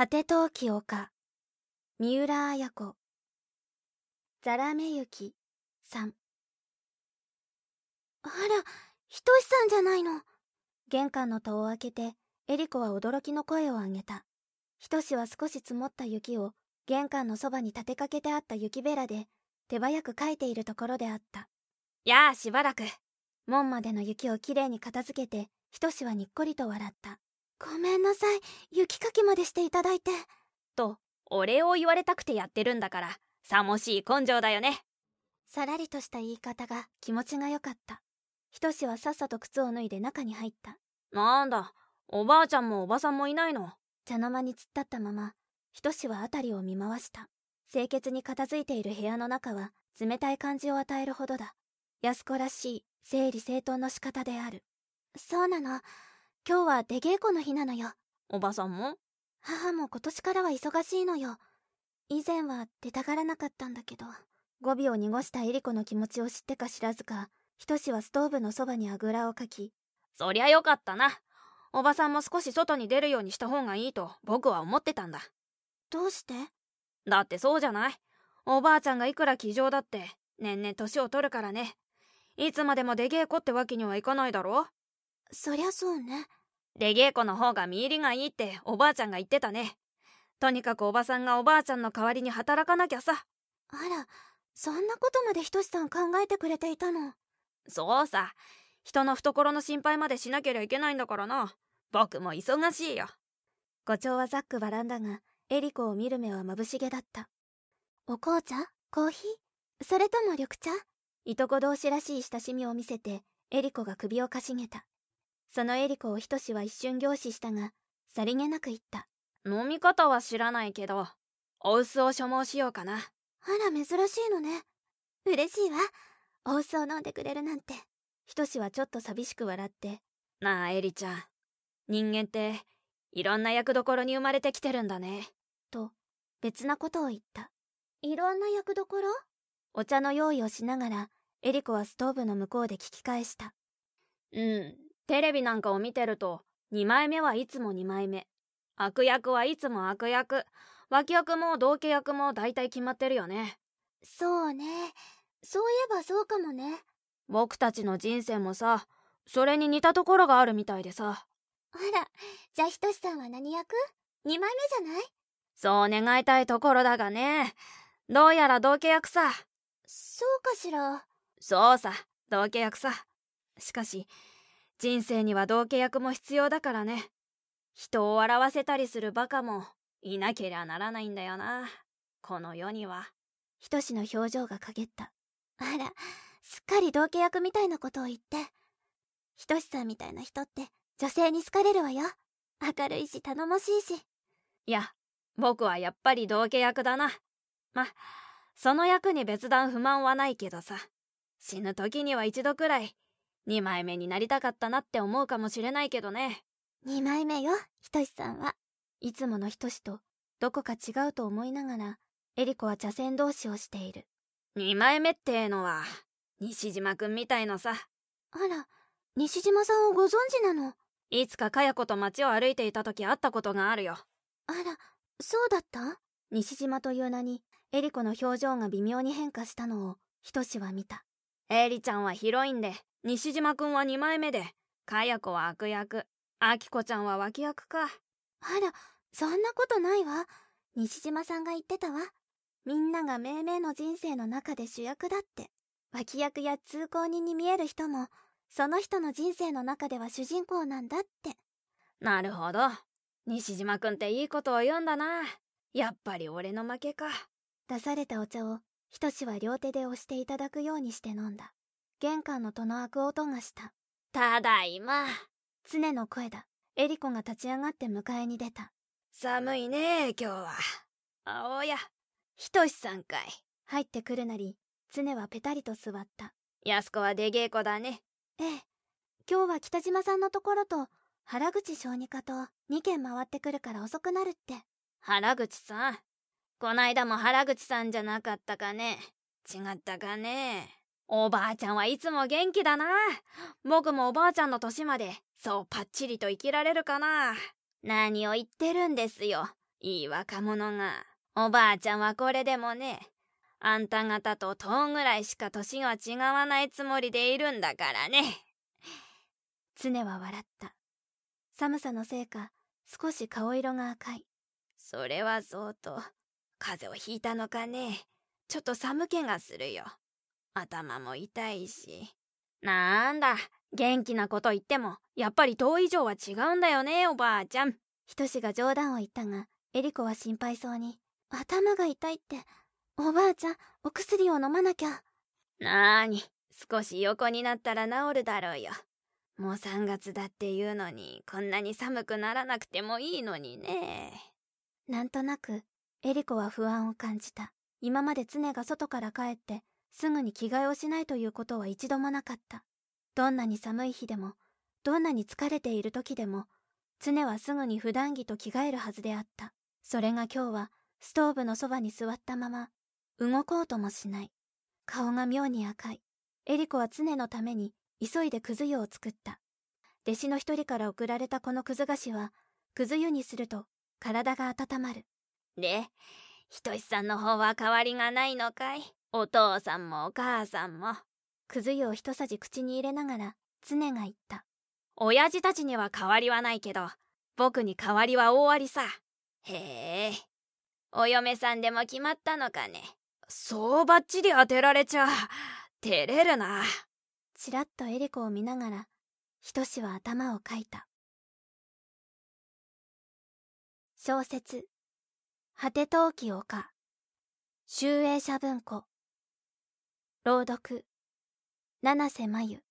果て陶器丘三浦綾子。ザラメユキさん。あらひとしさんじゃないの。玄関の戸を開けてエリコは驚きの声を上げた。ひとしは少し積もった雪を玄関のそばに立てかけてあった雪べらで手早くかいているところであった。やあしばらく。門までの雪をきれいに片付けてひとしはにっこりと笑ったごめんなさい。雪かきまでしていただいて。とお礼を言われたくてやってるんだから。さもしい根性だよね。さらりとした言い方が気持ちがよかった。ひとしはさっさと靴を脱いで中に入った。なんだおばあちゃんもおばさんもいないの？茶の間に突っ立ったままひとしは辺りを見回した。清潔に片付いている部屋の中は冷たい感じを与えるほどだ。安子らしい整理整頓の仕方である。そうなの今日は出稽古の日なのよ。おばさんも？母も今年からは忙しいのよ。以前は出たがらなかったんだけど語尾を濁したエリコの気持ちを知ってか知らずかひとしはストーブのそばにあぐらをかきそりゃよかったな。おばさんも少し外に出るようにした方がいいと僕は思ってたんだ。どうして？だってそうじゃない。おばあちゃんがいくら気丈だって年々年を取るからね。いつまでも出稽古ってわけにはいかないだろそりゃそうね。出稽古の方が見入りがいいっておばあちゃんが言ってたね。とにかくおばさんがおばあちゃんの代わりに働かなきゃさ。あらそんなことまでひとしさん考えてくれていたの？そうさ。人の懐の心配までしなけりゃいけないんだからな。僕も忙しいよ。誤調はざっくばらんだがエリコを見る目はまぶしげだった。お紅茶？コーヒー？それとも緑茶？いとこ同士らしい親しみを見せてエリコが首をかしげたそのエリコをひとしは一瞬凝視したがさりげなく言った。飲み方は知らないけどお薄を所望しようかな。あら珍しいのね。嬉しいわ。お薄を飲んでくれるなんて。ひとしはちょっと寂しく笑って。なあエリちゃん。人間っていろんな役どころに生まれてきてるんだね。と別なことを言った。いろんな役どころ？お茶の用意をしながらエリコはストーブの向こうで聞き返した。うんテレビなんかを見てると2枚目はいつも2枚目。悪役はいつも悪役。脇役も同家役も大体決まってるよね。そうね。そういえばそうかもね。僕たちの人生もさそれに似たところがあるみたいでさ。あらじゃあひとしさんは何役 ?2 枚目じゃない？そう願いたいところだがね。どうやら同家役さ。そうかしら。そうさ同家役さ。しかし人生には同家役も必要だからね。人を笑わせたりするバカもいなけりゃならないんだよな。この世には。ひとしの表情が陰った。あらすっかり同家役みたいなことを言って。ひとしさんみたいな人って女性に好かれるわよ。明るいし頼もしいし。いや僕はやっぱり同家役だな。まその役に別段不満はないけどさ。死ぬ時には一度くらい2枚目になりたかったなって思うかもしれないけどね。2枚目よひとしさんは。いつものひとしとどこか違うと思いながらエリコは茶筅同士をしている。2枚目ってのは西島くんみたいのさ。あら西島さんをご存知なの？いつかかや子と街を歩いていた時会ったことがあるよ。あらそうだった？西島という名にエリコの表情が微妙に変化したのをひとしは見た。エリちゃんはヒロインで西島くんは2枚目でかや子は悪役。あきこちゃんは脇役か。あらそんなことないわ。西島さんが言ってたわ。みんなが命名の人生の中で主役だって。脇役や通行人に見える人もその人の人生の中では主人公なんだって。なるほど。西島くんっていいことを言うんだな。やっぱり俺の負けか。出されたお茶をひとしは両手で押していただくようにして飲んだ玄関の戸の開く音がした。ただいま。常の声だ。エリコが立ち上がって迎えに出た。寒いね今日は。あおや。ひとしさんかい。入ってくるなり常はペタリと座った。安子は出稽古だね。ええ。今日は北島さんのところと原口小児科と2軒回ってくるから遅くなるって。原口さん。こないだも原口さんじゃなかったかね。違ったかねおばあちゃんはいつも元気だな僕もおばあちゃんの年までそうパッチリと生きられるかな何を言ってるんですよいい若者が、おばあちゃんはこれでもね、あんた方と10ぐらいしか年が違わないつもりでいるんだからね。常は笑った。寒さのせいか、少し顔色が赤い。それはそうと、風邪をひいたのかね。ちょっと寒気がするよ。頭も痛いし。なんだ、元気なこと言っても、やっぱり10以上は違うんだよね、おばあちゃん。ひとしが冗談を言ったが、エリコは心配そうに、頭が痛いって、おばあちゃん、お薬を飲まなきゃ。なーに、少し横になったら治るだろうよ。もう3月だっていうのに、こんなに寒くならなくてもいいのにね。なんとなく、エリコは不安を感じた。今まで常が外から帰って、すぐに着替えをしないということは一度もなかった。どんなに寒い日でも、どんなに疲れている時でも、常はすぐに普段着と着替えるはずであった。それが今日は、ストーブのそばに座ったまま、動こうともしない。顔が妙に赤い。エリコは常のために急いでくず湯を作った。弟子の一人から送られたこのくず菓子は、くず湯にすると体が温まる。で、ひとしさんの方は変わりがないのかい？お父さんもお母さんも。くず湯を一さじ口に入れながら、常が言った。親父たちには変わりはないけど、僕に変わりは大ありさ。へえ。お嫁さんでも決まったのかね。そうばっちり当てられちゃ、照れるな。ちらっとエリコを見ながら、ひとしは頭をかいた。小説、果て陶器丘、集英社文庫、朗読、七瀬真由。